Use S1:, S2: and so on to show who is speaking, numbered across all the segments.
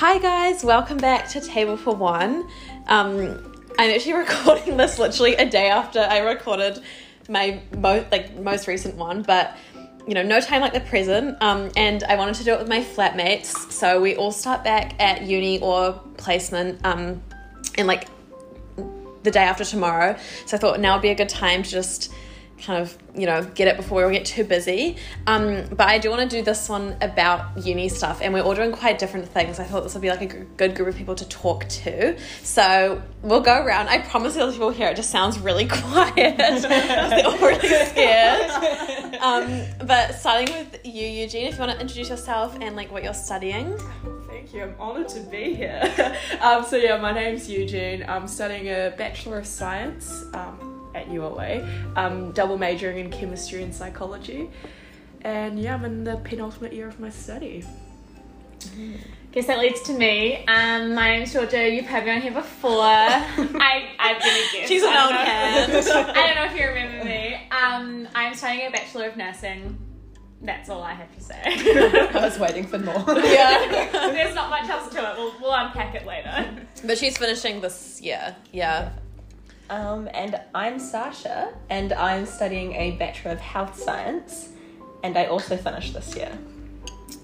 S1: Hi guys, welcome back to Table for One. Um, I'm actually recording this literally a day after I recorded my most like most recent one, but you know, no time like the present. Um, and I wanted to do it with my flatmates, so we all start back at uni or placement um, in like the day after tomorrow. So I thought now would be a good time to just kind of you know get it before we get too busy um, but i do want to do this one about uni stuff and we're all doing quite different things i thought this would be like a good group of people to talk to so we'll go around i promise those people here it just sounds really quiet they're all really scared um, but starting with you eugene if you want to introduce yourself and like what you're studying
S2: Thank you. I'm honoured to be here. um, so yeah, my name's Eugene. I'm studying a Bachelor of Science um, at UOA. I'm double majoring in chemistry and psychology. And yeah, I'm in the penultimate year of my study.
S3: Guess that leads to me. Um, my name's Georgia. You've heard me on here before. I, I've been a guest.
S1: She's an old
S3: don't
S1: hand.
S3: I don't know if you remember me. Um, I'm studying a Bachelor of Nursing. That's all I have to say.
S4: I was waiting for more.
S1: yeah
S3: There's not much else to it. We'll, we'll unpack it later.
S1: but she's finishing this year yeah
S4: Um, and I'm Sasha, and I'm studying a Bachelor of Health Science, and I also finished this year.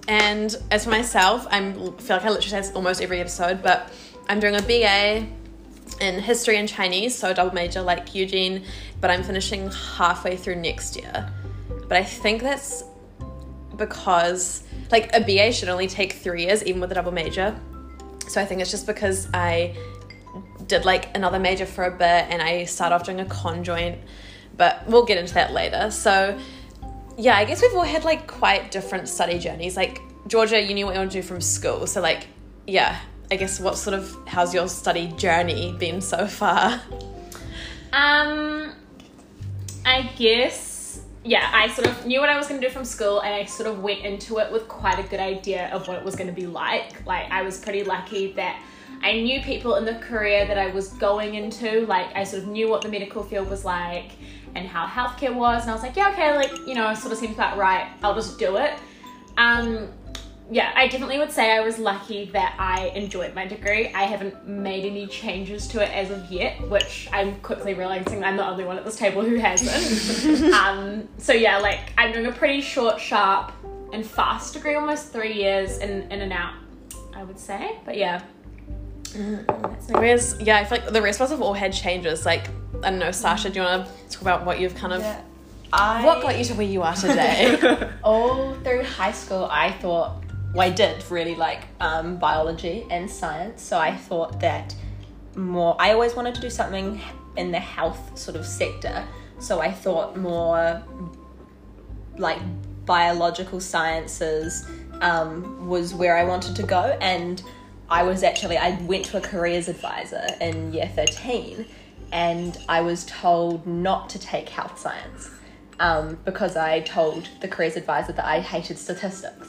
S1: And as for myself, I'm I feel like I literally say almost every episode, but I'm doing a BA in history and Chinese, so a double major like Eugene, but I'm finishing halfway through next year. But I think that's because like a BA should only take three years, even with a double major. So I think it's just because I did like another major for a bit and I started off doing a conjoint, but we'll get into that later. So yeah, I guess we've all had like quite different study journeys. Like Georgia, you knew what you want to do from school, so like yeah, I guess what sort of how's your study journey been so far?
S3: Um, I guess, yeah, I sort of knew what I was going to do from school and I sort of went into it with quite a good idea of what it was going to be like. Like, I was pretty lucky that I knew people in the career that I was going into. Like, I sort of knew what the medical field was like and how healthcare was. And I was like, yeah, okay, like, you know, sort of seems about right. I'll just do it. Um, yeah, I definitely would say I was lucky that I enjoyed my degree. I haven't made any changes to it as of yet, which I'm quickly realizing I'm the only one at this table who hasn't. um, so yeah, like I'm doing a pretty short, sharp, and fast degree, almost three years in in and out, I would say. But yeah,
S1: Whereas yeah, I feel like the rest of us have all had changes. Like I don't know, Sasha, do you want to talk about what you've kind of
S4: I,
S1: what got you to where you are today?
S4: all through high school, I thought, well, I did really like um, biology and science, so I thought that more, I always wanted to do something in the health sort of sector, so I thought more like biological sciences um, was where I wanted to go, and I was actually, I went to a careers advisor in year 13, and I was told not to take health science um, because I told the careers advisor that I hated statistics.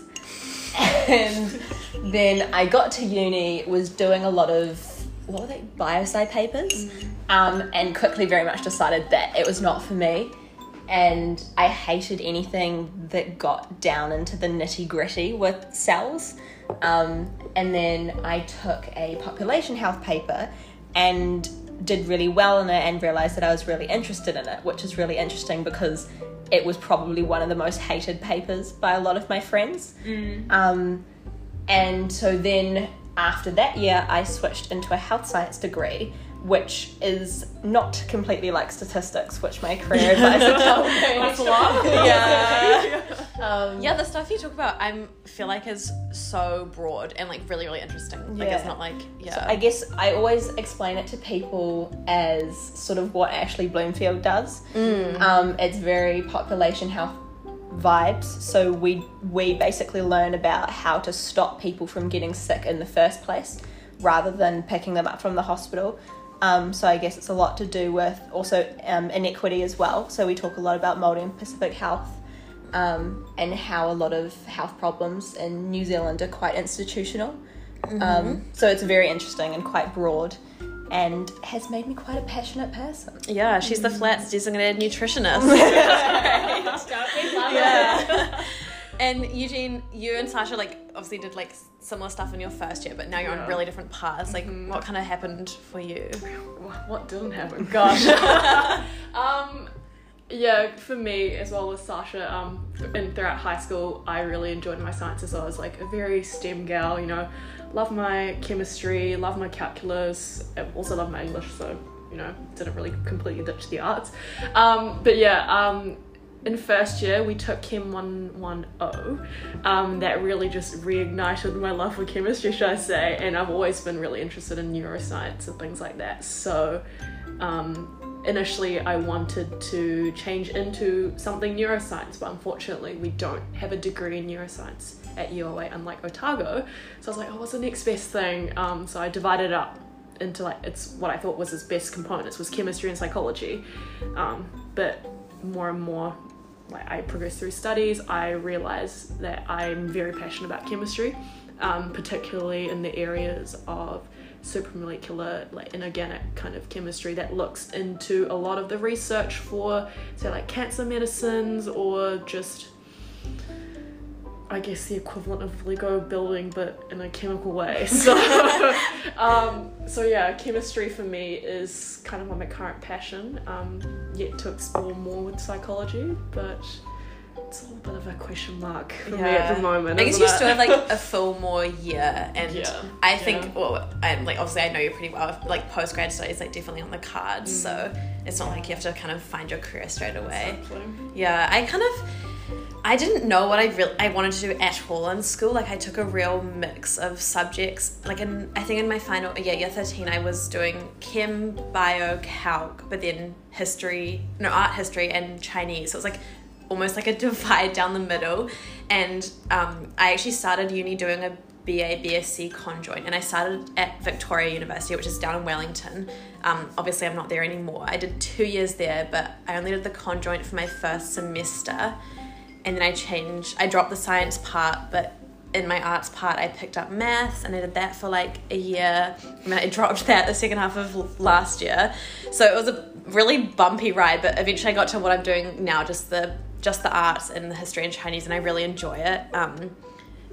S4: And then I got to uni, was doing a lot of what were they biosci papers, um, and quickly very much decided that it was not for me. And I hated anything that got down into the nitty gritty with cells. Um, and then I took a population health paper and did really well in it and realized that I was really interested in it, which is really interesting because it was probably one of the most hated papers by a lot of my friends. Um, and so then after that year, I switched into a health science degree, which is not completely like statistics, which my career advisor told me.
S2: That's a lot.
S1: yeah.
S4: Um,
S1: Yeah, the stuff you talk about, I feel like is so broad and like really, really interesting. Like it's
S4: Yeah.
S1: not like yeah.
S4: So I guess I always explain it to people as sort of what Ashley Bloomfield does. Um, it's very population health vibes. So we we basically learn about how to stop people from getting sick in the first place, rather than picking them up from the hospital. Um, so I guess it's a lot to do with also um, inequity as well. So we talk a lot about Māori and Pacific health. Um, and how a lot of health problems in New Zealand are quite institutional. Um, so it's very interesting and quite broad, and has made me quite a passionate person.
S1: yeah, she's the flats designated nutritionist.
S3: We love it.
S1: yeah. And Eugene, you and Sasha like obviously did like similar stuff in your first year, but now you're
S2: Yeah.
S1: on really different paths. Like,
S2: Mhm.
S1: what kind of happened for you?
S2: What- didn't happen? Gosh. um, yeah, for me as well as Sasha, um, and throughout high school, I really enjoyed my sciences. I was like a very STEM gal, you know, love my chemistry, love my calculus, also love my English, so you know, didn't really completely ditch the arts. Um, but yeah, um, in first year we took Chem 110. Um, that really just reignited my love for chemistry, should I say? And I've always been really interested in neuroscience and things like that. So um, initially I wanted to change into something neuroscience, but unfortunately we don't have a degree in neuroscience at UOA, unlike Otago. So I was like, oh, what's the next best thing? Um, so I divided it up into like it's what I thought was its best components was chemistry and psychology. Um, but more and more like I progressed through studies, I realized that I'm very passionate about chemistry, um, particularly in the areas of supramolecular, like inorganic kind of chemistry that looks into a lot of the research for, say, like cancer medicines or just, I guess, the equivalent of Lego building, but in a chemical way. So, um, so yeah, chemistry for me is kind of my current passion. Um, yet to explore more with psychology, but it's a little bit of a question mark for me at the moment.
S1: I guess you
S2: it?
S1: still have like a full more year, and
S2: Yeah.
S1: I think,
S2: Yeah.
S1: well, I'm like obviously I know you pretty well. Like post grad studies, like definitely on the cards,
S2: Mm.
S1: so it's not like you have to kind of find your career straight away.
S2: Exactly.
S1: Yeah, I kind of I didn't know what I really I wanted to do at all in school. Like I took a real mix of subjects. Like in I think in my final yeah year thirteen I was doing chem, bio, calc, but then history, no art history and Chinese. So it was like almost like a divide down the middle. And um, I actually started uni doing a BA BSc conjoint, and I started at Victoria University, which is down in Wellington. Um, obviously, I'm not there anymore. I did two years there, but I only did the conjoint for my first semester, and then I changed. I dropped the science part, but in my arts part, I picked up maths, and I did that for like a year. And then I dropped that the second half of last year, so it was a really bumpy ride. But eventually, I got to what I'm doing now, just the just the arts and the history and Chinese, and I really enjoy it. Um,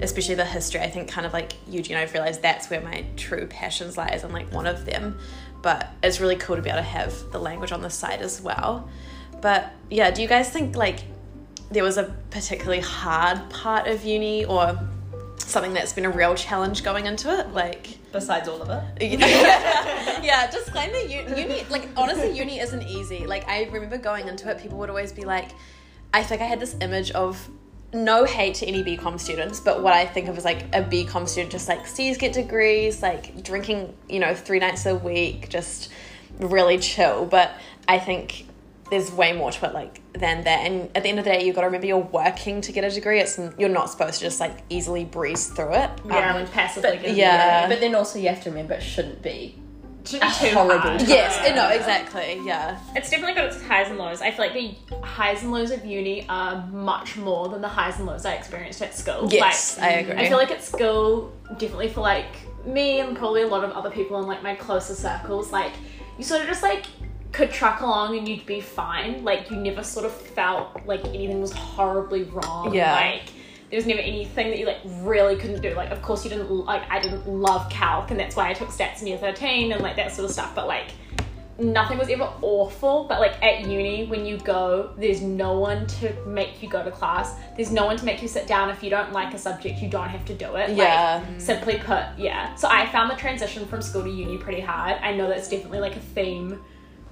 S1: especially the history. I think kind of like Eugene, I've realized that's where my true passions lies. I'm like one of them. But it's really cool to be able to have the language on the side as well. But yeah, do you guys think like there was a particularly hard part of uni or something that's been a real challenge going into it? Like
S4: Besides all of it.
S1: yeah, just disclaimer uni, uni like honestly uni isn't easy. Like I remember going into it, people would always be like I think I had this image of no hate to any BCom students, but what I think of as like a BCom student just like sees get degrees, like drinking, you know, three nights a week, just really chill. But I think there's way more to it like than that. And at the end of the day, you've got to remember you're working to get a degree. It's you're not supposed to just like easily breeze through it.
S3: Yeah,
S1: Um,
S3: like passively.
S4: But,
S1: yeah.
S4: But then also you have to remember it shouldn't be.
S3: Should be too
S4: horrible
S3: hard.
S4: time.
S1: yes, no, exactly. Yeah.
S3: It's definitely got its highs and lows. I feel like the highs and lows of uni are much more than the highs and lows I experienced at school.
S1: Yes,
S3: like,
S1: I agree.
S3: I feel like at school, definitely for like me and probably a lot of other people in like my closer circles, like you sort of just like could truck along and you'd be fine. Like you never sort of felt like anything was horribly wrong.
S1: Yeah.
S3: Like there was never anything that you like really couldn't do. Like of course you didn't like I didn't love calc and that's why I took stats in year 13 and like that sort of stuff. But like nothing was ever awful, but like at uni, when you go, there's no one to make you go to class. There's no one to make you sit down. If you don't like a subject, you don't have to do it.
S1: Yeah.
S3: Like, simply put, yeah. So I found the transition from school to uni pretty hard. I know that's definitely like a theme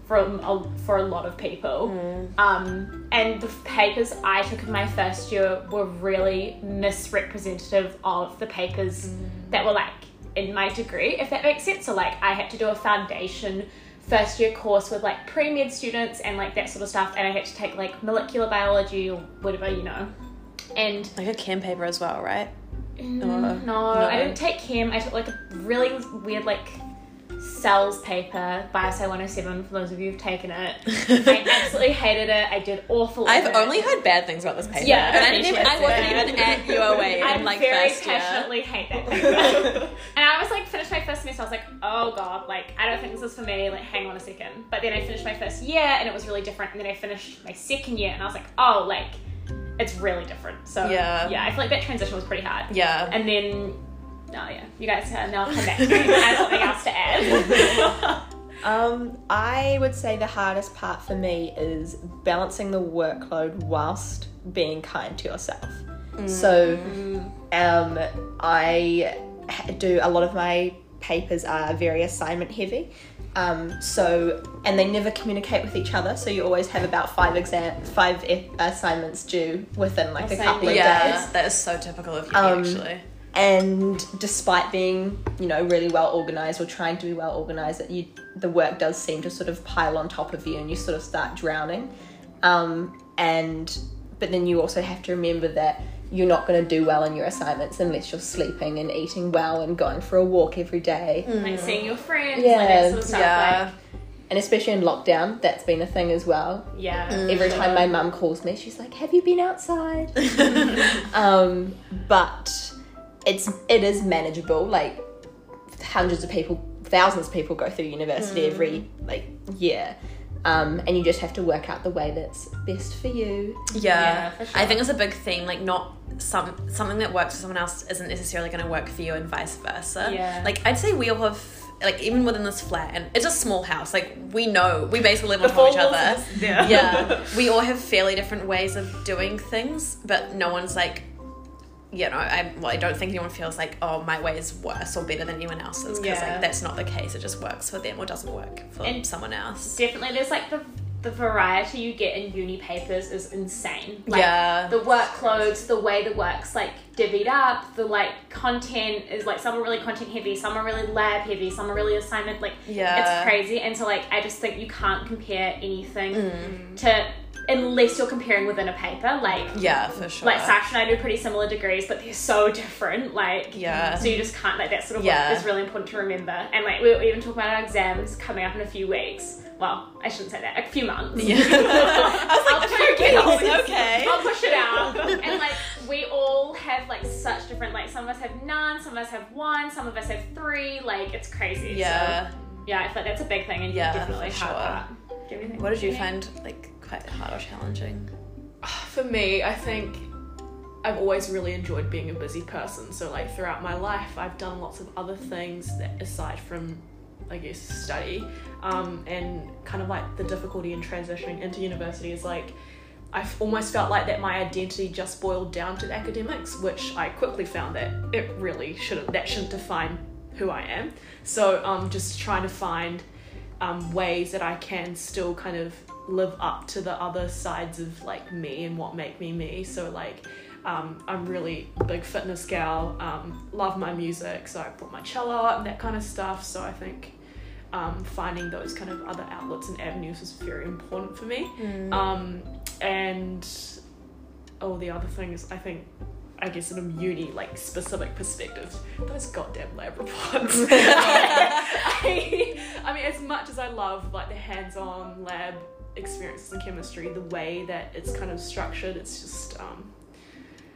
S3: from a, for a lot of people. Um, and the papers I took in my first year were really misrepresentative of the papers that were like in my degree, if that makes sense. So like I had to do a foundation first year course with like pre-med students and like that sort of stuff and I had to take like molecular biology or whatever, you know. And
S1: Like a chem paper as well, right?
S3: Mm, no, I didn't take chem. I took like a really weird like cells paper, Biosci 107 for those of you who've taken it. I absolutely hated it. I did awful.
S1: I've
S3: with it.
S1: only heard bad things about this paper.
S3: Yeah,
S1: and I didn't even. I wasn't even at UOA
S3: I
S1: like
S3: very
S1: first year.
S3: passionately hate that paper. and I was like, finished my first semester. I was like, oh god, like I don't think this is for me. Like, hang on a second. But then I finished my first year, and it was really different. And then I finished my second year, and I was like, oh, like it's really different. So
S1: Yeah.
S3: yeah, I feel like that transition was pretty hard.
S1: Yeah.
S3: And then, oh yeah, you guys uh, now come back. to me. I have something else to add.
S4: Um, I would say the hardest part for me is balancing the workload whilst being kind to yourself. So, um, I do a lot of my papers are very assignment heavy. Um, so, and they never communicate with each other. So you always have about five exam, five e- assignments due within like a
S3: Same
S4: couple of
S3: here.
S1: yeah,
S4: days.
S1: that is so typical of you,
S4: Um,
S1: actually.
S4: And despite being you know really well organized or trying to be well organized that you the work does seem to sort of pile on top of you and you sort of start drowning um, and but then you also have to remember that you're not going to do well in your assignments unless you're sleeping and eating well and going for a walk every day
S3: like seeing your friends,
S4: Yeah,
S3: like that sort of stuff.
S1: yeah.
S3: Like,
S4: and especially in lockdown that's been a thing as well
S3: yeah.
S4: every time my mum calls me she's like have you been outside um, but it's it is manageable like hundreds of people thousands of people go through university every like year um, and you just have to work out the way that's best for you
S1: Yeah,
S3: Yeah, for sure.
S1: I think it's a big theme. Like, not some something that works for someone else isn't necessarily going to work for you, and vice versa.
S3: Yeah.
S1: Like, I'd say we all have. Like even within this flat, and it's a small house. Like we know, we basically live on top of each other.
S2: Yeah.
S1: yeah, we all have fairly different ways of doing things, but no one's like, you know, I well, I don't think anyone feels like, oh, my way is worse or better than anyone else's, because
S3: Yeah.
S1: like that's not the case. It just works for them or doesn't work for
S3: And-
S1: someone else.
S3: Definitely, there's like the the variety you get in uni papers is insane. Like,
S1: Yeah.
S3: The workloads, the way the work's like divvied up, the like content is like some are really content heavy, some are really lab heavy, some are really assignment like
S1: Yeah.
S3: it's crazy. And so like I just think you can't compare anything
S1: Mm.
S3: to unless you're comparing within a paper. Like
S1: Yeah, for sure.
S3: like Sasha and I do pretty similar degrees, but they're so different. Like
S1: Yeah.
S3: so you just can't like that sort of
S1: Yeah.
S3: is really important to remember. And like we we even talk about our exams coming up in a few weeks. Well, I shouldn't say that. A few months.
S1: Yeah. I was
S3: I'll
S1: like,
S3: push
S1: okay.
S3: I'll push it out. And like we all have like such different like some of us have none, some of us have one, some of us have three. Like it's crazy.
S1: Yeah.
S3: So, yeah, I feel like that's a big thing and
S1: Yeah,
S3: definitely
S1: sure.
S3: part. Do you have anything
S1: What did you find like quite hard or challenging?
S2: For me, I think I've always really enjoyed being a busy person. So, like, throughout my life, I've done lots of other things that, aside from, I guess, study. Um, and kind of like the difficulty in transitioning into university is like, I've almost felt like that my identity just boiled down to academics, which I quickly found that it really shouldn't, that shouldn't define who I am. So, um, just trying to find um, ways that I can still kind of live up to the other sides of like me and what make me me. So like um, I'm really big fitness gal, um, love my music, so I brought my cello out and that kind of stuff. So I think um, finding those kind of other outlets and avenues was very important for me. Um, and oh, the other thing is I think I guess in a uni like specific perspective, those goddamn lab reports. I, I mean, as much as I love like the hands-on lab experiences in chemistry, the way that it's kind of structured, it's just um,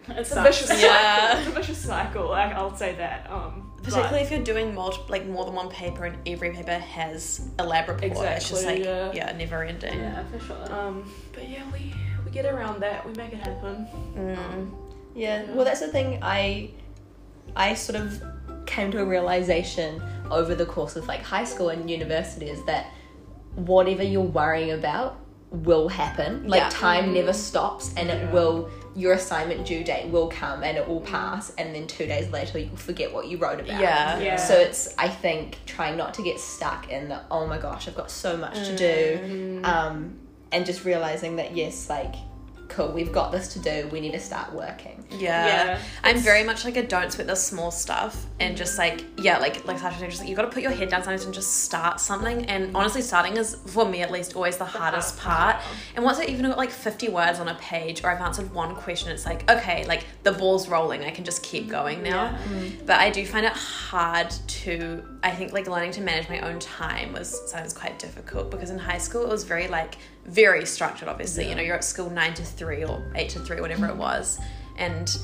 S2: it's a
S3: sucks.
S2: vicious cycle.
S1: Yeah.
S2: It's a vicious cycle. I, I'll say that. Um, but-
S1: Particularly if you're doing multi- like more than one paper and every paper has a lab report. it's just like
S2: Exactly,
S1: yeah,
S2: yeah.
S1: never ending.
S3: Yeah, for sure.
S2: Um, but yeah, we we get around that. We make it happen.
S1: Mm.
S2: Um,
S4: Yeah, well, that's the thing. I I sort of came to a realization over the course of like high school and university is that whatever you're worrying about will happen. Like
S1: Yeah.
S4: time never stops, and it will. Your assignment due date will come, and it will pass, and then two days later you'll forget what you wrote about.
S1: Yeah.
S3: Yeah.
S4: So it's I think trying not to get stuck in the oh my gosh I've got so much to do, um, and just realizing that yes like cool we've got this to do we need to start working.
S1: Yeah.
S3: Yeah.
S1: I'm very much like a don't sweat the small stuff and just like yeah, like like Sasha said, just like you gotta put your head down sometimes and just start something. And honestly starting is for me at least always the, hardest
S3: hard
S1: part. And once I even got like fifty words on a page or I've answered one question, it's like, okay, like the ball's rolling, I can just keep going now. Mm-hmm. But I do find it hard to I think like learning to manage my own time was sometimes quite difficult because in high school it was very like very structured obviously. You know, you're at school nine to three or eight to three, whatever it was. And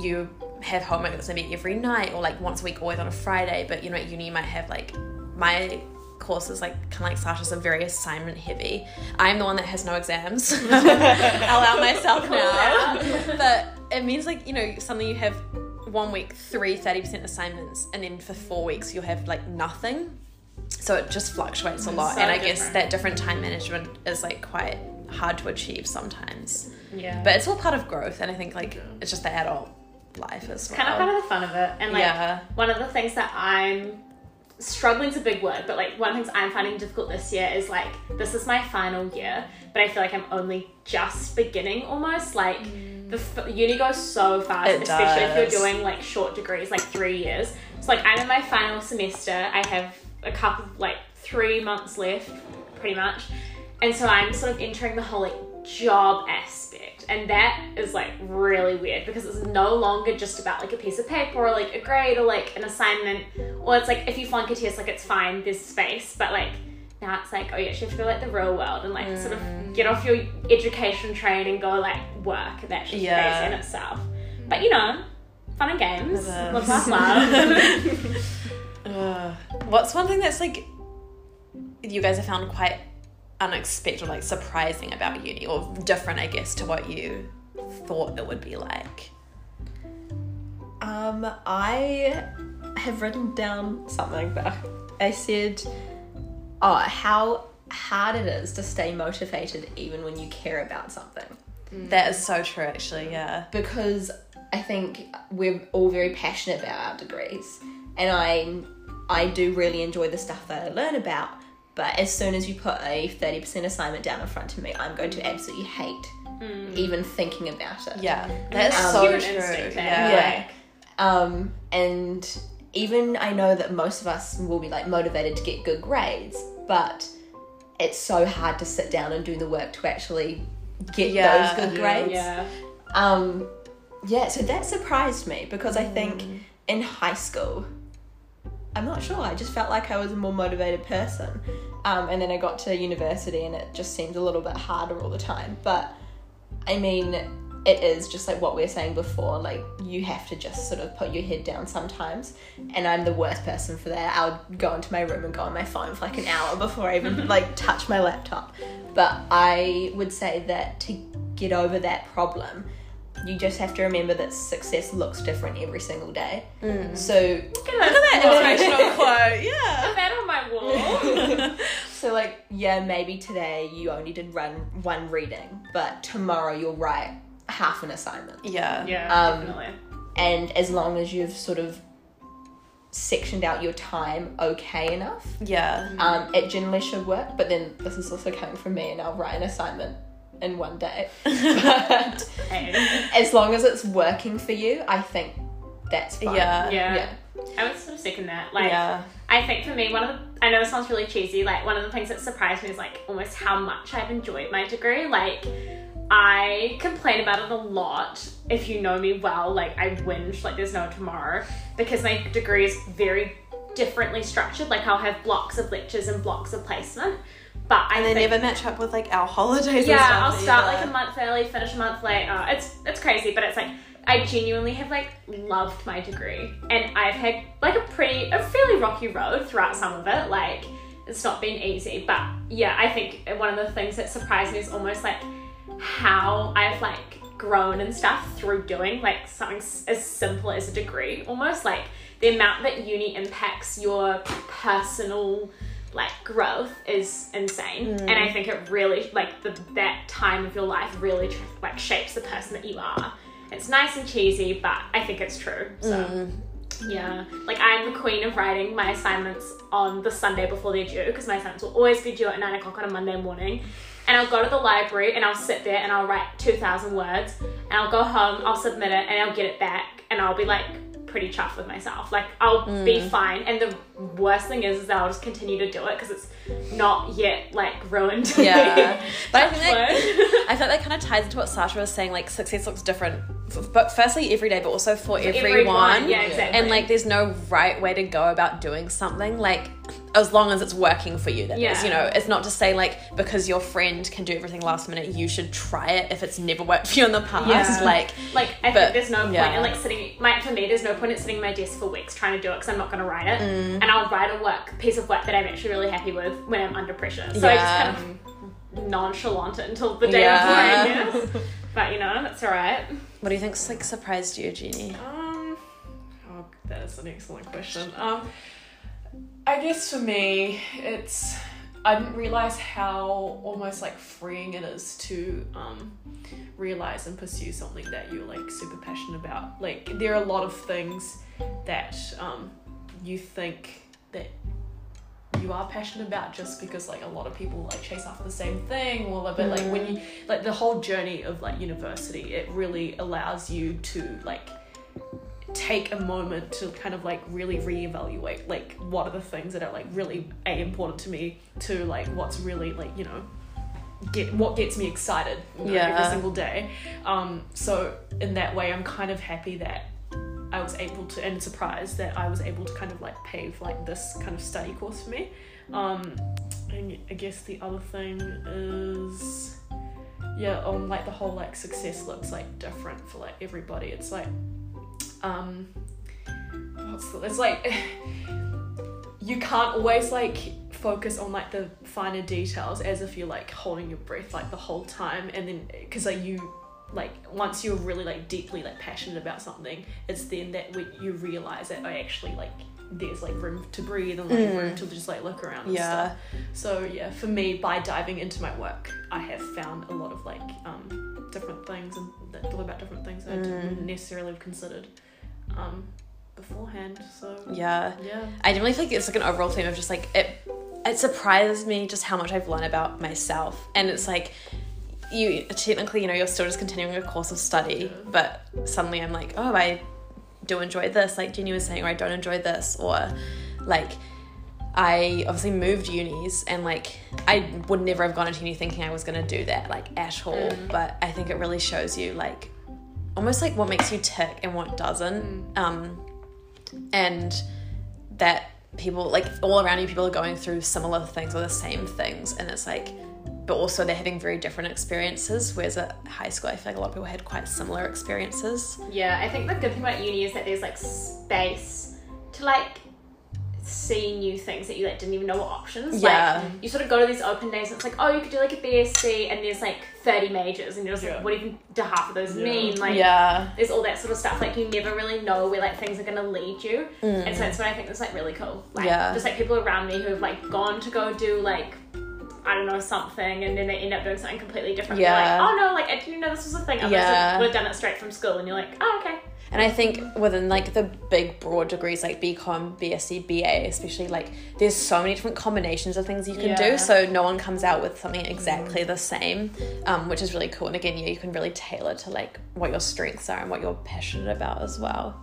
S1: you have homework that's maybe every night or like once a week, always on a Friday. But you know, at uni you might have like my courses like kind of like Sasha's are very assignment heavy. I'm the one that has no exams. I'll myself now. but it means like you know suddenly you have one week three 30% assignments and then for four weeks you'll have like nothing so it just fluctuates a lot
S2: so
S1: and i guess that different time management is like quite hard to achieve sometimes
S3: Yeah.
S1: but it's all part of growth and i think like it's just the adult life as well
S3: kind of part of the fun of it. And like
S1: Yeah.
S3: one of the things that I'm struggling struggling's a big word, but like one of the things I'm finding difficult this year is like this is my final year, but I feel like I'm only just beginning almost. Like the f- uni goes so fast,
S1: It
S3: especially if you're doing like short degrees, like three years. So like I'm in my final semester. I have a couple like three months left, pretty much, and so I'm sort of entering the whole like job aspect, and that is like really weird because it's no longer just about like a piece of paper or like a grade or like an assignment, or it's like if you flunk a test, like it's fine, there's space, but like now it's like oh you actually have to go like the real world and like sort of mm. get off your education train and go like work, that's just
S1: Yeah.
S3: crazy in itself. But you know, fun and games,
S1: Love
S3: laugh, love.
S1: Ugh. what's one thing that's like you guys have found quite unexpected like surprising about uni or different i guess to what you thought it would be like
S4: Um, I have written down something, but I said, oh, how hard it is to stay motivated even when you care about something.
S1: that is so true actually yeah
S4: Because I think we're all very passionate about our degrees, and I, I do really enjoy the stuff that I learn about. But as soon as you put a thirty percent assignment down in front of me, I'm going to absolutely hate even thinking about it.
S1: yeah that is
S4: Um,
S1: so
S3: Human
S1: true
S3: instinct
S1: yeah.
S4: Yeah. Um, and even I know that most of us will be like motivated to get good grades, but it's so hard to sit down and do the work to actually get
S1: Yeah.
S4: those good grades.
S3: yeah.
S4: Um, yeah, so that surprised me because I think in high school, I'm not sure, I just felt like I was a more motivated person. Um, and then I got to university and it just seemed a little bit harder all the time. But I mean, it is just like what we were saying before, like you have to just sort of put your head down sometimes. And I'm the worst person for that. i'll go into my room and go on my phone for like an hour before I even like touch my laptop. But I would say that to get over that problem, you just have to remember that success looks different every single day. So
S3: Look at that
S1: Motivational quote yeah
S3: Put that on my wall.
S4: So like, yeah, maybe today you only did run one reading, but tomorrow you'll write half an assignment.
S1: yeah
S3: yeah,
S4: Um,
S3: definitely.
S4: And as long as you've sort of sectioned out your time okay enough,
S1: yeah
S4: um, it generally should work. But then this is also coming from me, and I'll write an assignment in one day. but
S3: Hey.
S4: as long as it's working for you, I think that's fine.
S1: yeah
S3: Yeah.
S4: Yeah.
S3: I would sort of second that. Like,
S1: yeah
S3: I think for me, one of the, I know this sounds really cheesy, like, one of the things that surprised me is, like, almost how much I've enjoyed my degree. Like, I complain about it a lot. If you know me well, like, I whinge like there's no tomorrow because my degree is very differently structured. Like, I'll have blocks of lectures and blocks of placement. But I
S1: and they
S3: think,
S1: never match up with like our holidays
S3: yeah,
S1: stuff
S3: I'll start
S1: either.
S3: like a month early, finish a month late. Uh, it's it's crazy, but it's like I genuinely have like loved my degree, and I've had like a pretty a fairly rocky road throughout some of it. Like it's not been easy, but yeah, I think one of the things that surprised me is almost like how I've like grown and stuff through doing like something as simple as a degree. Almost like the amount that uni impacts your personal like growth is insane. Mm. And i think it really like the, that time of your life really tr- like shapes the person that you are. It's nice and cheesy but i think it's true so. Mm. Yeah. Like i'm the queen of writing my assignments on the sunday before they're due because my assignments will always be due at 9 o'clock on a monday morning. And i'll go to the library and i'll sit there and i'll write 2000 words and i'll go home i'll submit it and i'll get it back and i'll be like pretty chuffed with myself like i'll be mm. fine and the worst thing is, is that i'll just continue to do it because it's not yet like ruined
S1: Yeah. But I think that- I feel like that kind of ties into what Sasha was saying. Like success looks different, but firstly every day, but also for, everyone.
S3: everyone, yeah, exactly.
S1: And like, there's no right way to go about doing something. Like, as long as it's working for you, that is.
S3: Yeah.
S1: You know, it's not to say like because your friend can do everything last minute, you should try it if it's never worked for you in the past.
S3: Yeah.
S1: Like,
S3: Like I
S1: But,
S3: think there's no point
S1: yeah.
S3: in like sitting. My, for me, there's no point in sitting at my desk for weeks trying to do it because I'm not going to write it,
S1: Mm.
S3: and I'll write a work piece of work that I'm actually really happy with when I'm under pressure. So
S1: Yeah.
S3: I just kind of nonchalant it until the day
S1: Yeah.
S3: before, I guess. But you know, that's all right.
S1: What do you think's like surprised you, Jeannie?
S2: Um, oh, that is an excellent question. Um, I guess for me, it's I didn't realize how almost like freeing it is to um, realize and pursue something that you're like super passionate about. Like there are a lot of things that um, you think that you are passionate about just because like a lot of people like chase after the same thing or but like when you like the whole journey of like university it really allows you to like take a moment to kind of like really reevaluate like what are the things that are like really a important to me to like what's really like you know get what gets me excited you know,
S1: Yeah.
S2: every single day. Um so in that way i'm kind of happy that i was able to and surprised that i was able to kind of like pave like this kind of study course for me. Um and i guess the other thing is yeah um like the whole like success looks like different for like everybody. It's like um what's the, it's like you can't always like focus on like the finer details as if you're like holding your breath like the whole time. And then because like you like once you're really like deeply like passionate about something it's then that when you realize that I actually like there's like room to breathe and like room to just like look around and
S1: Yeah.
S2: stuff. So yeah for me by diving into my work I have found a lot of like um different things and that thought about different things that I didn't necessarily have considered um beforehand so
S1: Yeah.
S2: yeah
S1: I generally feel like it's like an overall theme of just like it it surprises me just how much I've learned about myself. And it's like you technically, you know, you're still just continuing a course of study, but suddenly I'm like, oh, I do enjoy this, like Jenny was saying, or I don't enjoy this, or like I obviously moved unis and like I would never have gone into uni thinking I was gonna do that like at all. But I think it really shows you like almost like what makes you tick and what doesn't. Um and that people like all around you people are going through similar things or the same things. And it's like but also they're having very different experiences whereas at high school i feel like a lot of people had quite similar experiences.
S3: Yeah, I think the good thing about uni is that there's like space to like see new things that you like didn't even know were options.
S1: Yeah.
S3: Like you sort of go to these open days and it's like, oh, you could do like a BSc and there's like 30 majors and you're just
S2: Yeah.
S3: like, what even do half of those
S2: Yeah.
S3: mean? Like
S1: yeah
S3: there's all that sort of stuff. Like you never really know where like things are gonna lead you. And so that's what I think is like really cool. Like
S1: Mm. Yeah.
S3: just like people around me who've like gone to go do like I don't know something, and then they end up doing something completely different. They're
S1: Yeah.
S3: like, oh no, like I didn't know this was a thing. Others
S1: Yeah.
S3: would have done it straight from school, and you're like, oh okay.
S1: And i think within like the big broad degrees like bcom bsc ba especially like there's so many different combinations of things you can
S2: Yeah.
S1: do so no one comes out with something exactly the same um, which is really cool. And again yeah you can really tailor to like what your strengths are and what you're passionate about as well.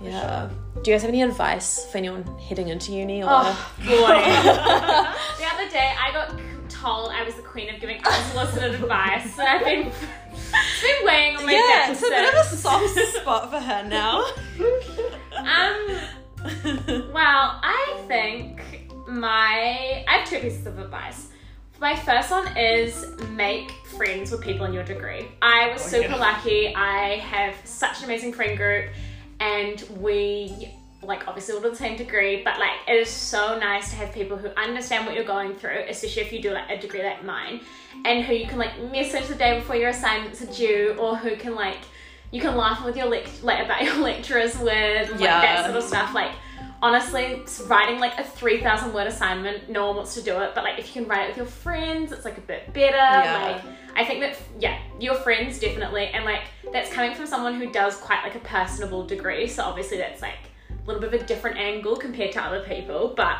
S1: Yeah. do you guys have any advice for anyone heading into uni or
S3: Oh boy. the other day I got told I was the queen of giving unsolicited advice, and I've been it's been weighing on my
S1: yeah,
S3: back
S1: it's a bit of a soft spot for her now.
S3: Um. Well, I think my I have two pieces of advice. My first one is make friends with people in your degree. I was
S2: Oh,
S3: super
S2: yeah.
S3: lucky. I have such an amazing friend group, and we like obviously all do the same degree, but like it is so nice to have people who understand what you're going through, especially if you do like a degree like mine, and who you can like message the day before your assignments are due, or who can like you can laugh with your lect- like about your lecturers with like
S1: Yeah.
S3: that sort of stuff. Like honestly, writing like a three thousand word assignment, no one wants to do it, but like if you can write it with your friends, it's like a bit better.
S1: Yeah.
S3: Like I think that yeah, your friends definitely, and like that's coming from someone who does quite like a personable degree. So obviously that's like a little bit of a different angle compared to other people, but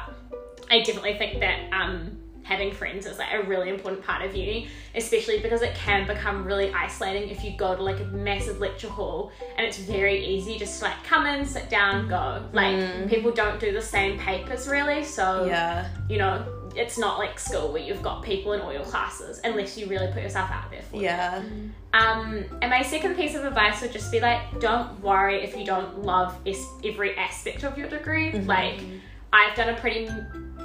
S3: I definitely think that um, having friends is like a really important part of uni, especially because it can become really isolating if you go to like a massive lecture hall and it's very easy just to like come in, sit down, go. Like people don't do the same papers really, so
S1: yeah,
S3: you know it's not like school where you've got people in all your classes unless you really put yourself out there for them.
S1: yeah,
S3: Um, and my second piece of advice would just be like, don't worry if you don't love es- every aspect of your degree. Like, I've done a pretty,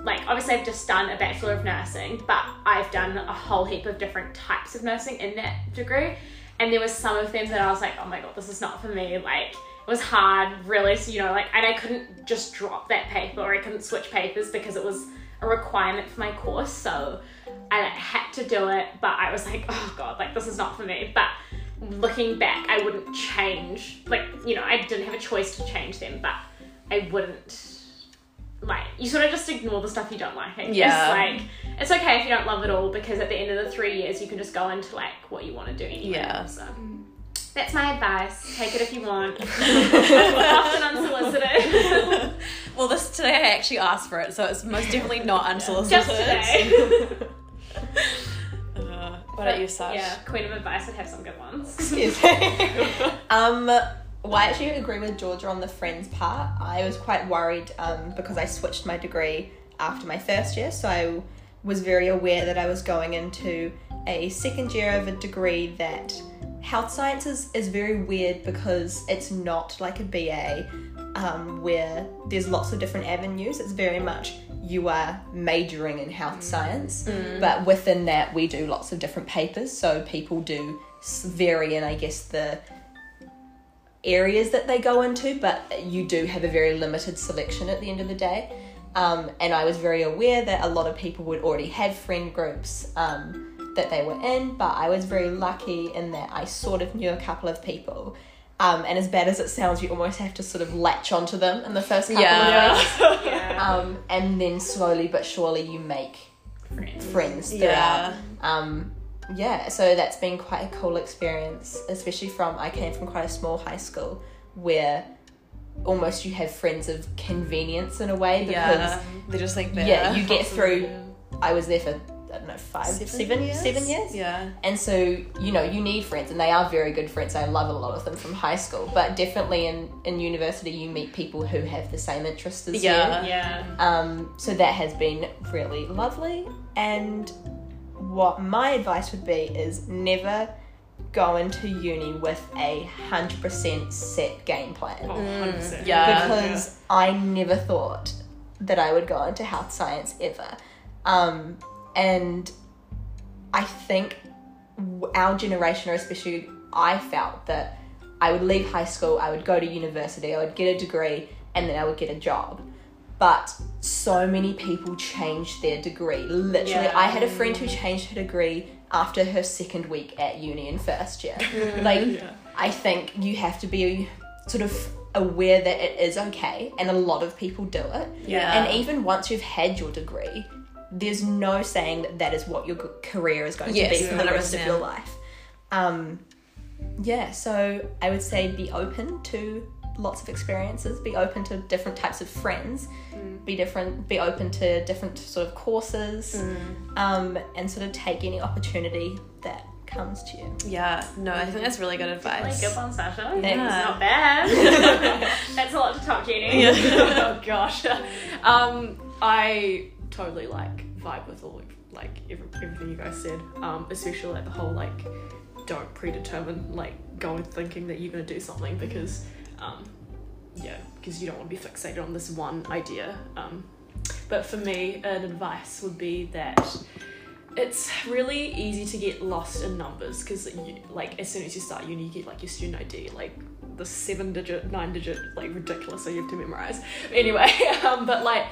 S3: like, obviously, I've just done a Bachelor of Nursing, but I've done a whole heap of different types of nursing in that degree. And there was some of them that I was like, oh my god, this is not for me. Like, it was hard, really. So, you know, like, and I couldn't just drop that paper or I couldn't switch papers because it was a requirement for my course. So, I like, had to do it, but I was like, oh god, like this is not for me. But looking back, I wouldn't change. Like you know, I didn't have a choice to change them, but I wouldn't. Like you sort of just ignore the stuff you don't like. I guess.
S1: Yeah.
S3: Like it's okay if you don't love it all because at the end of the three years you can just go into like what you want to do anyway.
S1: Yeah.
S3: So mm. That's my advice. Take it if you want. Often unsolicited.
S1: Well, this today I actually asked for it, so it's most definitely not unsolicited.
S3: Just today.
S1: Uh, what about you, Sash?
S3: Yeah, Queen of Advice would have some good ones.
S4: Excuse me. um, well, I actually agree with Georgia on the friends part. I was quite worried um, because I switched my degree after my first year, so I was very aware that I was going into a second year of a degree that health sciences is very weird because it's not like a BA um, where there's lots of different avenues. It's very much you are majoring in health science, but within that, we do lots of different papers. So people do vary in, I guess, the areas that they go into, but you do have a very limited selection at the end of the day. Um, and I was very aware that a lot of people would already have friend groups um, that they were in, but I was very lucky in that I sort of knew a couple of people. Um, and as bad as it sounds, you almost have to sort of latch onto them in the first couple
S1: Yeah.
S4: of weeks.
S3: yeah.
S4: Um, and then slowly but surely you make
S3: Friends.
S4: friends throughout.
S1: Yeah.
S4: Um, yeah, so that's been quite a cool experience, especially from I came from quite a small high school where almost you have friends of convenience in a way because
S1: Yeah. They're just like there.
S4: yeah, you get through. I was there for I don't know five,
S1: Seven
S4: seven,
S1: years?
S4: seven years.
S1: Yeah.
S4: And so, you know, you need friends, and they are very good friends. I love a lot of them from high school, but definitely in, in university, you meet people who have the same interests as you.
S1: Yeah.
S3: Yeah.
S4: Um, so that has been really lovely. And what my advice would be is never go into uni with a hundred percent set game plan
S2: Oh, 100%.
S1: yeah.
S4: because I never thought that I would go into health science ever. Um, and I think our generation, or especially I felt that I would leave high school, I would go to university, I would get a degree, and then I would get a job. But so many people changed their degree. Literally,
S3: Yeah.
S4: I had a friend who changed her degree after her second week at uni in first year. like,
S2: Yeah.
S4: I think you have to be sort of aware that it is okay, and a lot of people do it.
S1: Yeah.
S4: And even once you've had your degree, there's no saying that that is what your career is going
S1: Yes,
S4: to be for the rest of your life. Um, yeah, so I would say be open to lots of experiences, be open to different types of friends, be different, be open to different sort of courses, um, and sort of take any opportunity that comes to you.
S1: Yeah. No, I think that's really good
S3: Like,
S1: advice.
S3: good one, Sasha.
S1: Yeah.
S3: It's not bad. That's a lot to top, Jenny.
S2: oh gosh. Um, I totally like vibe with all like every, everything you guys said. Um, especially like the whole like don't predetermine like going thinking that you're gonna do something because um, yeah, because you don't want to be fixated on this one idea. Um, but for me, an advice would be that it's really easy to get lost in numbers because like as soon as you start uni you get like your student id like the seven digit nine digit like ridiculous so you have to memorize anyway um, but like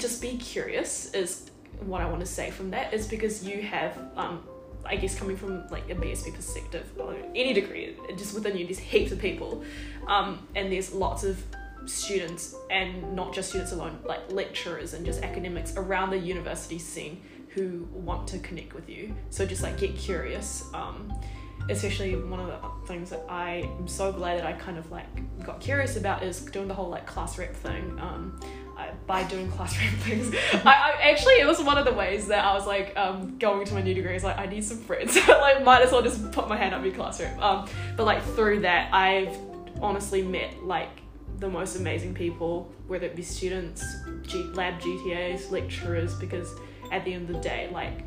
S2: just be curious is what i want to say from that is because you have um, i guess coming from like a bsc perspective or any degree just within you there's heaps of people um, and there's lots of students and not just students alone like lecturers and just academics around the university scene who want to connect with you. So just like get curious um, especially one of the things that i am so glad that i kind of like got curious about is doing the whole like class rep thing um, By doing classroom things. I, I actually it was one of the ways that i was like um, going to my new degree is like i need some friends. Like might as well just put my hand up in class rep um, but like through that i've honestly met like the most amazing people, whether it be students, G- lab GTAs, lecturers, because at the end of the day, like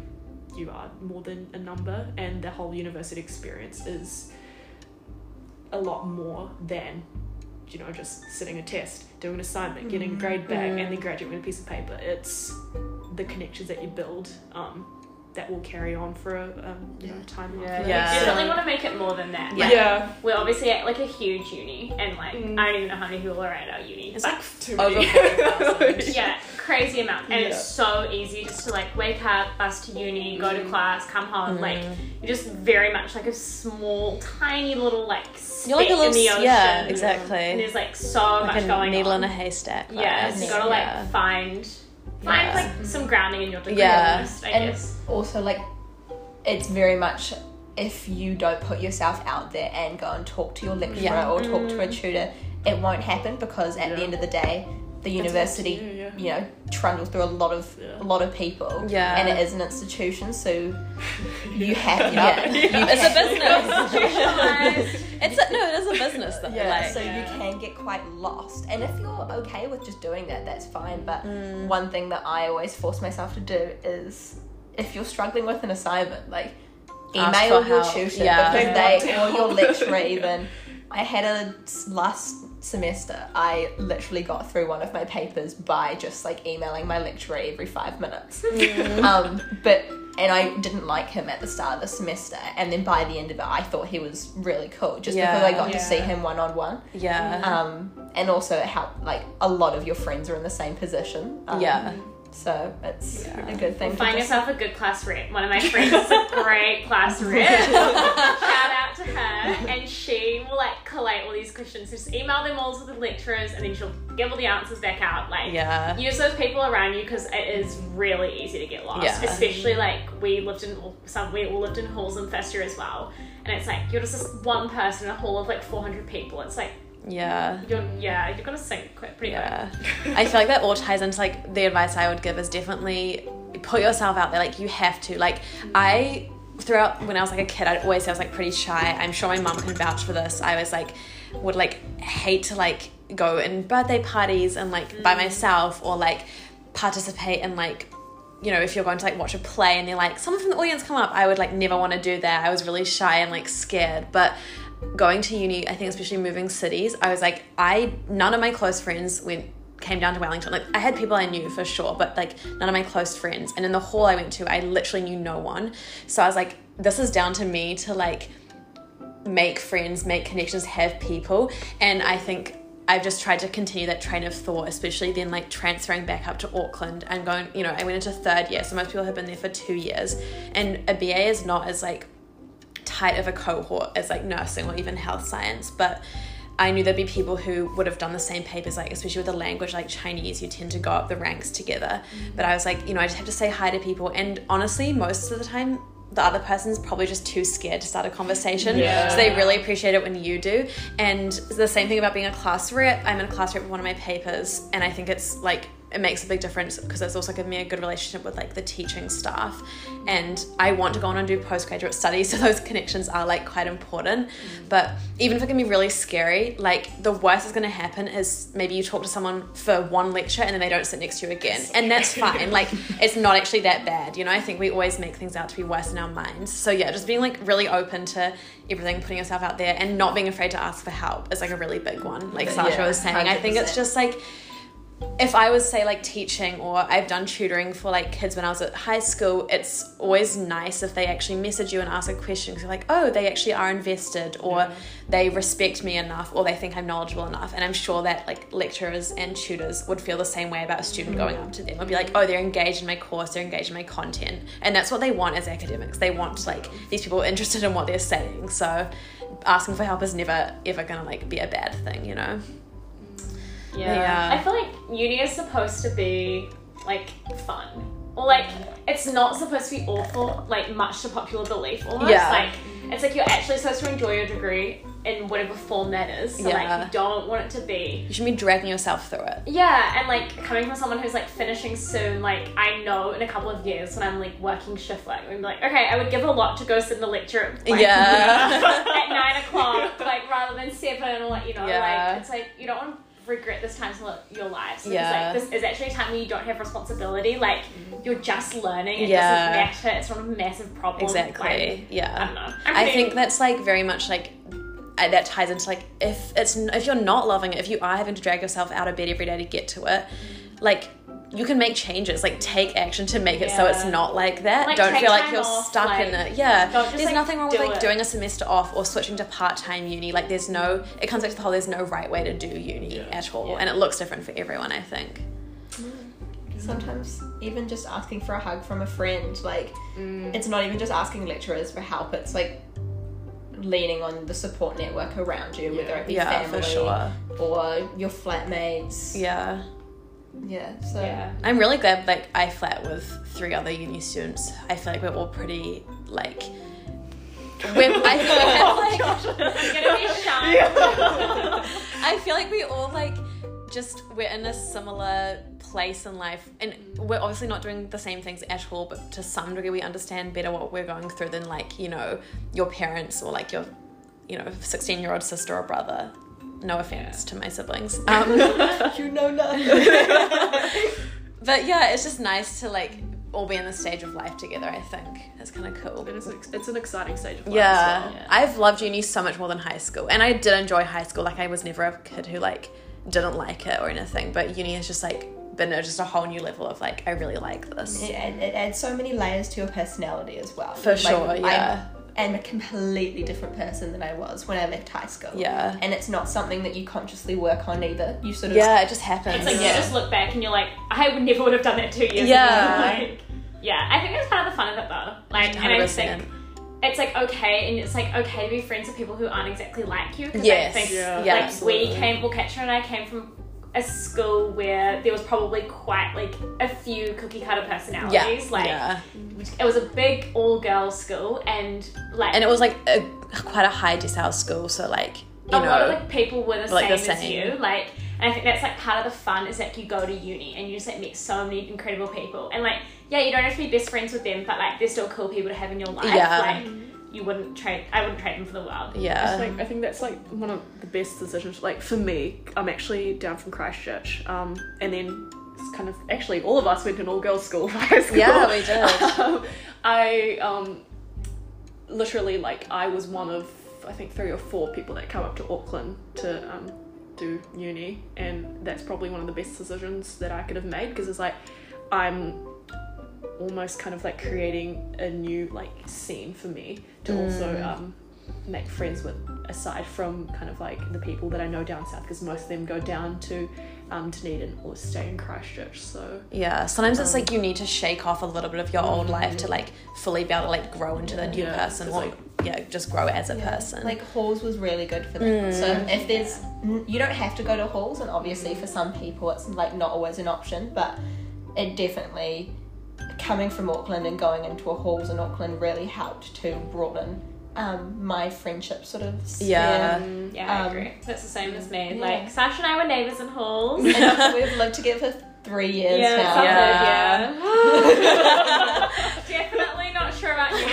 S2: you are more than a number, and the whole university experience is a lot more than you know just sitting a test, doing an assignment, getting a grade back, and then graduating with a piece of paper. It's the connections that you build. Um, that will carry on for a um, you know time
S3: Yeah,
S2: after.
S3: we
S1: Yeah.
S3: definitely want to make it more than that.
S1: Yeah.
S3: Like,
S2: yeah.
S3: We're obviously at like a huge uni, and like
S2: Mm.
S3: I don't even know how many people are at our uni.
S1: It's like
S2: Too
S1: over
S2: many.
S3: yeah, crazy amount, and
S2: Yeah.
S3: it's so easy just to like wake up, bus to uni, go to
S2: Mm.
S3: class, come home. Like
S1: Mm.
S3: you're just very much like a small, tiny little like
S1: You're like a
S3: speck
S1: little,
S3: in the ocean.
S1: yeah, exactly.
S3: And there's like so
S1: Like
S3: much
S1: a
S3: going
S1: needle
S3: on.
S1: in a haystack.
S3: yeah,
S1: vibes.
S3: so you gotta like
S1: Yeah.
S3: find find
S1: Yeah.
S3: like some grounding in your degree.
S1: Yeah.
S3: almost, I
S4: and
S3: guess.
S4: also like it's very much if you don't put yourself out there and go and talk to your lecturer
S1: Yeah.
S4: or talk to a mm. tutor it won't happen because at the end of the day the university
S2: you,
S4: know trundles through a lot of
S2: Yeah.
S4: a lot of people
S1: Yeah.
S4: and it is an institution so you have you know,
S1: Yeah.
S4: you
S1: It's a business. It's a, no, it is a business though.
S4: Yeah,
S1: like,
S4: so
S3: Yeah.
S4: you can get quite lost. And if you're okay with just doing that, that's fine. But
S1: Mm.
S4: one thing that I always force myself to do is if you're struggling with an assignment, like email your
S1: help.
S4: tutor
S1: Yeah.
S4: because
S2: They
S4: they or your
S2: help.
S4: lecturer even. I had a last semester. I literally got through one of my papers by just like emailing my lecturer every five minutes. um, but and I didn't like him at the start of the semester, and then by the end of it, I thought he was really cool just because I
S1: Yeah.
S4: got to see him one on one.
S1: yeah.
S4: Um, and also it helped like a lot of your friends are in the same position. Um,
S1: yeah.
S4: So it's
S1: Yeah.
S4: a good thing. to
S3: Find
S4: just-
S3: yourself a good class rep. One of my friends is a great class rep. Shout out to her. And she will like collate all these questions. So Just email them all to the lecturers and then she'll give all the answers back out. Like
S1: Yeah.
S3: use those people around you because it is really easy to get lost.
S1: Yeah.
S3: Especially like we lived in some we all lived in halls in first year as well. And it's like you're just this one person in a hall of like 400 people. It's like
S1: Yeah.
S3: you're yeah you're gonna sink quite pretty
S1: Yeah. I feel like that all ties into like the advice I would give is definitely put yourself out there. Like you have to. Like I throughout when I was like a kid, I'd always say I was like pretty shy. I'm sure my mum can vouch for this. I was like would like hate to like go in birthday parties and like by mm. myself or like participate in like you know, if you're going to like watch a play and they're like, someone from the audience come up, I would like never want to do that. I was really shy and like scared. But going to uni, I think especially moving cities, I was like, I none of my close friends went came down to Wellington. Like I had people I knew for sure, but like none of my close friends. And in the hall I went to, I literally knew no one. So I was like, this is down to me to like make friends, make connections, have people. And I think I've just tried to continue that train of thought, especially then like transferring back up to Auckland and going, you know, I went into third year, so most people have been there for two years. And a BA is not as like tight of a cohort as like nursing or even health science, but I knew there'd be people who would have done the same papers, like especially with a language like Chinese, you tend to go up the ranks together. Mm. But I was like, you know, I just have to say hi to people, and honestly, most of the time, the other person's probably just too scared to start a conversation.
S2: Yeah.
S1: So they really appreciate it when you do. And the same thing about being a class rep. I'm in a class rep with one of my papers, and I think it's like it makes a big difference because it's also given me a good relationship with like the teaching staff. And i want to go on and do postgraduate studies so those connections are like quite important. But even if it can be really scary like the worst that's going to happen is maybe you talk to someone for one lecture and then they don't sit next to you again. And that's fine. Like it's not actually that bad you know? I think we always make things out to be worse in our minds. So yeah just being like really open to everything putting yourself out there and not being afraid to ask for help is like a really big one like sasha
S4: Yeah,
S1: was saying. I think it's just like if I was say like teaching or I've done tutoring for like kids when I was at high school, it's always nice if they actually message you and ask a question because like, oh, they actually are invested or they respect me enough or they think I'm knowledgeable enough. And I'm sure that like lecturers and tutors would feel the same way about a student going up to them. Would be like, oh, they're engaged in my course, they're engaged in my content, and that's what they want as academics. They want like these people interested in what they're saying. So asking for help is never ever gonna like be a bad thing, you know.
S3: Yeah.
S1: Yeah.
S3: I feel like uni is supposed to be like fun. Or like it's not supposed to be awful, like much to popular belief almost.
S1: Yeah.
S3: Like it's like you're actually supposed to enjoy your degree in whatever form that is. So
S1: Yeah.
S3: like you don't want it to be
S1: You should be dragging yourself through it.
S3: yeah, and like coming from someone who's like finishing soon, like I know in a couple of years when I'm like working shift work, I'm like, okay, I would give a lot to go sit in the lecture like,
S1: Yeah.
S3: at nine o'clock, like rather than seven or like you know,
S1: Yeah.
S3: like it's like you don't want to regret this time of your life. So
S1: Yeah.
S3: it's like this is actually a time where you don't have responsibility. Like you're just learning. It
S1: Yeah.
S3: doesn't matter. It's not a massive problem.
S1: Exactly.
S3: Like,
S1: yeah.
S3: I don't know. I'm
S1: I think that's like very much like uh, that ties into like if it's if you're not loving it, if you are having to drag yourself out of bed every day to get to it, like you can make changes, like take action to make it so it's not like that.
S3: Like,
S1: Don't feel like you're
S3: off,
S1: stuck in it. Yeah.
S3: just,
S1: there's
S3: like,
S1: nothing wrong with like
S3: it.
S1: doing a semester off or switching to part time uni. Like there's no it comes back to the whole there's no right way to do uni
S2: Yeah.
S1: at all.
S3: Yeah.
S1: And it looks different for everyone, I think. Mm.
S4: Sometimes even just asking for a hug from a friend, like mm. it's not even just asking lecturers for help. It's like leaning on the support network around you, whether it be
S1: Yeah,
S4: family
S1: for sure.
S4: or your flatmates.
S1: Yeah.
S4: Yeah. So
S3: Yeah.
S1: I'm really glad like I flat with three other uni students. I feel like we're all pretty like we're, I feel like, oh we have, like
S3: gonna be.
S1: I feel like we all like just we're in a similar place in life and we're obviously not doing the same things at all but to some degree we understand better what we're going through than like you know your parents or like your you know 16 year old sister or brother no offense to my siblings um,
S4: you know nothing.
S1: but yeah it's just nice to like all be in the stage of life together i think it's kind of cool
S2: It is. It's an exciting stage of life.
S1: yeah,
S2: As well.
S1: I've loved uni so much more than high school, and I did enjoy high school. Like I was never a kid who like didn't like it or anything, but uni has just like been a, just a whole new level of like I really like this.
S4: It, it, it adds so many layers to your personality as well.
S1: For sure, yeah.
S4: I am a completely different person than I was when I left high school.
S1: Yeah.
S4: And it's not something that you consciously work on either. You sort of
S1: Yeah, it just happens.
S3: It's like
S4: Yeah.
S3: you just look back and you're like, I would never would have done that two years
S1: Yeah.
S3: ago. Like, yeah, I think that's part of the fun of it though. Like, and I
S1: 100%.
S3: think it's like okay, and it's like okay to be friends with people who aren't exactly like you. 'cause
S1: Yes.
S3: I think
S2: Yeah.
S1: Yeah,
S3: like
S2: absolutely.
S3: we came, well, Katja and I came from a school where there was probably quite like a few cookie cutter personalities.
S1: yeah,
S3: Like
S1: yeah,
S3: it was a big all girls school, and like
S1: and it was like a quite a high decile school, so like you
S3: a
S1: know,
S3: lot of like people were the,
S1: like
S3: same,
S1: the
S3: as you like and i think that's like part of the fun is that you go to uni and you just like meet so many incredible people and like yeah you don't have to be best friends with them but like they're still cool people to have in your life
S1: Yeah.
S3: like you wouldn't trade i wouldn't trade them for the world
S1: yeah,
S2: Like, I think that's like one of the best decisions. Like for me, I'm actually down from Christchurch, um, and then it's kind of actually all of us went to an all girls school high school.
S1: Yeah, we did.
S2: um, I um, literally like I was one of I think three or four people that come up to Auckland to um, do uni, and that's probably one of the best decisions that I could have made because it's like I'm almost kind of like creating a new like scene for me to also um, make friends with aside from kind of like the people that I know down south because most of them go down to um, Dunedin or stay in Christchurch so
S1: yeah. Sometimes it's like you need to shake off a little bit of your old life to like fully be able to like grow into the new
S2: Yeah,
S1: person, or
S2: like-
S1: yeah, just grow as a
S4: Yeah.
S1: person.
S4: Like halls was really good for that. So if there's, n- you don't have to go to halls, and obviously for some people it's like not always an option, but it definitely coming from Auckland and going into a halls in Auckland really helped to broaden um, my friendship sort of sphere.
S1: Yeah.
S3: yeah i
S4: Um,
S3: agree that's the same as me
S4: yeah.
S3: like sasha and i were neighbors in halls
S4: and we've lived together for three years
S3: yeah,
S4: now.
S1: Yeah.
S3: yeah. Definitely not sure about you,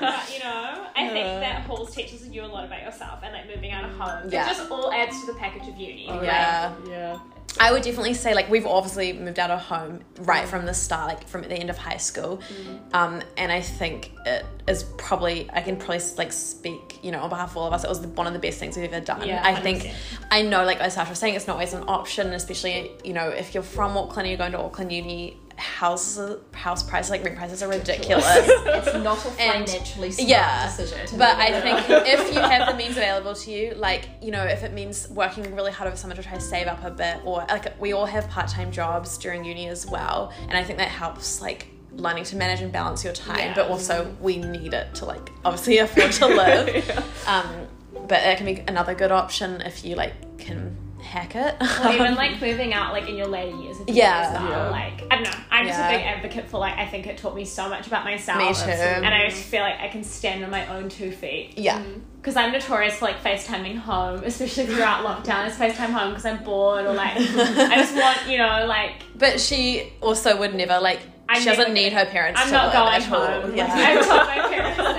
S3: but you know, I think that halls teaches you a lot about yourself and like moving out of home.
S1: Yeah.
S3: It just all adds to the package of uni.
S2: Oh,
S3: Like,
S1: yeah.
S2: yeah
S1: I would definitely say like we've obviously moved out of home right from the start, like from the end of high school, um, and I think it is probably I can probably like speak you know on behalf of all of us. It was one of the best things we've ever done.
S3: Yeah,
S1: I think
S3: 100%.
S1: I know like as Sasha was saying, it's not always an option, especially you know if you're from Auckland and you're going to Auckland Uni. Houses, house prices, like rent prices, are ridiculous.
S4: It's not a
S1: And-
S4: financially smart
S1: yeah,
S4: decision.
S1: But I think if you have the means available to you, like, you know, if it means working really hard over summer to try to save up a bit, or like we all have part time jobs during uni as well. And I think that helps, like, learning to manage and balance your time,
S3: Yeah.
S1: but also we need it to, like, obviously afford to live. um, but that can be another good option if you, like, can hack it.
S3: Or even like moving out like in your later years.
S1: Yeah.
S3: well.
S2: Yeah.
S3: Like I don't know. I'm just a big advocate for like I think it taught me so much about myself.
S1: Me too.
S3: And I just feel like I can stand on my own two feet.
S1: yeah. Mm-hmm.
S3: Because I'm notorious for like FaceTiming home, especially throughout lockdown. It's FaceTime home because I'm bored or like I just want, you know, like
S1: But she also would never, like,
S3: I'm
S1: she doesn't need her parents
S3: I'm
S1: to
S3: not going
S1: at all.
S3: home.
S1: Yeah.
S3: I've told my parents that.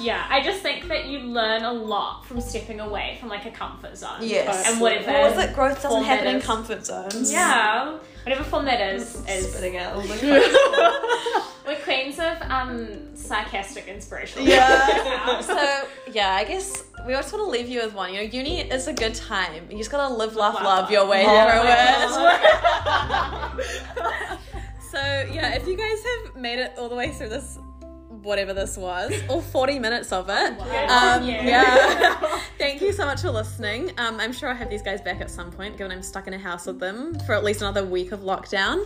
S3: Yeah, I just think that you learn a lot from stepping away from like a comfort zone.
S1: Yes.
S3: And whatever.
S1: What was it? Growth doesn't
S3: form
S1: happen in comfort zones.
S3: Yeah, whatever form that is, is
S4: spitting out all the
S3: we're queens of um sarcastic inspiration.
S1: Yeah. so yeah, I guess we just want to leave you with one. You know, uni is a good time. You just gotta live, laugh,
S2: laugh,
S1: love
S2: love.
S1: your way
S4: Oh
S1: through it. So yeah, if you guys have made it all the way through this, whatever this was, all forty minutes of it, um,
S3: Yeah.
S1: yeah. Thank you so much for listening. Um, I'm sure I'll have these guys back at some point, given I'm stuck in a house with them for at least another week of lockdown.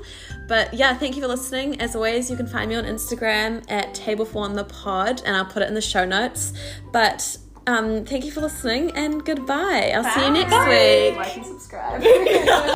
S1: But yeah, thank you for listening. As always, you can find me on Instagram at Table for One the Pod, and I'll put it in the show notes. But um, thank you for listening, and goodbye. I'll see you next week.
S2: Like and subscribe.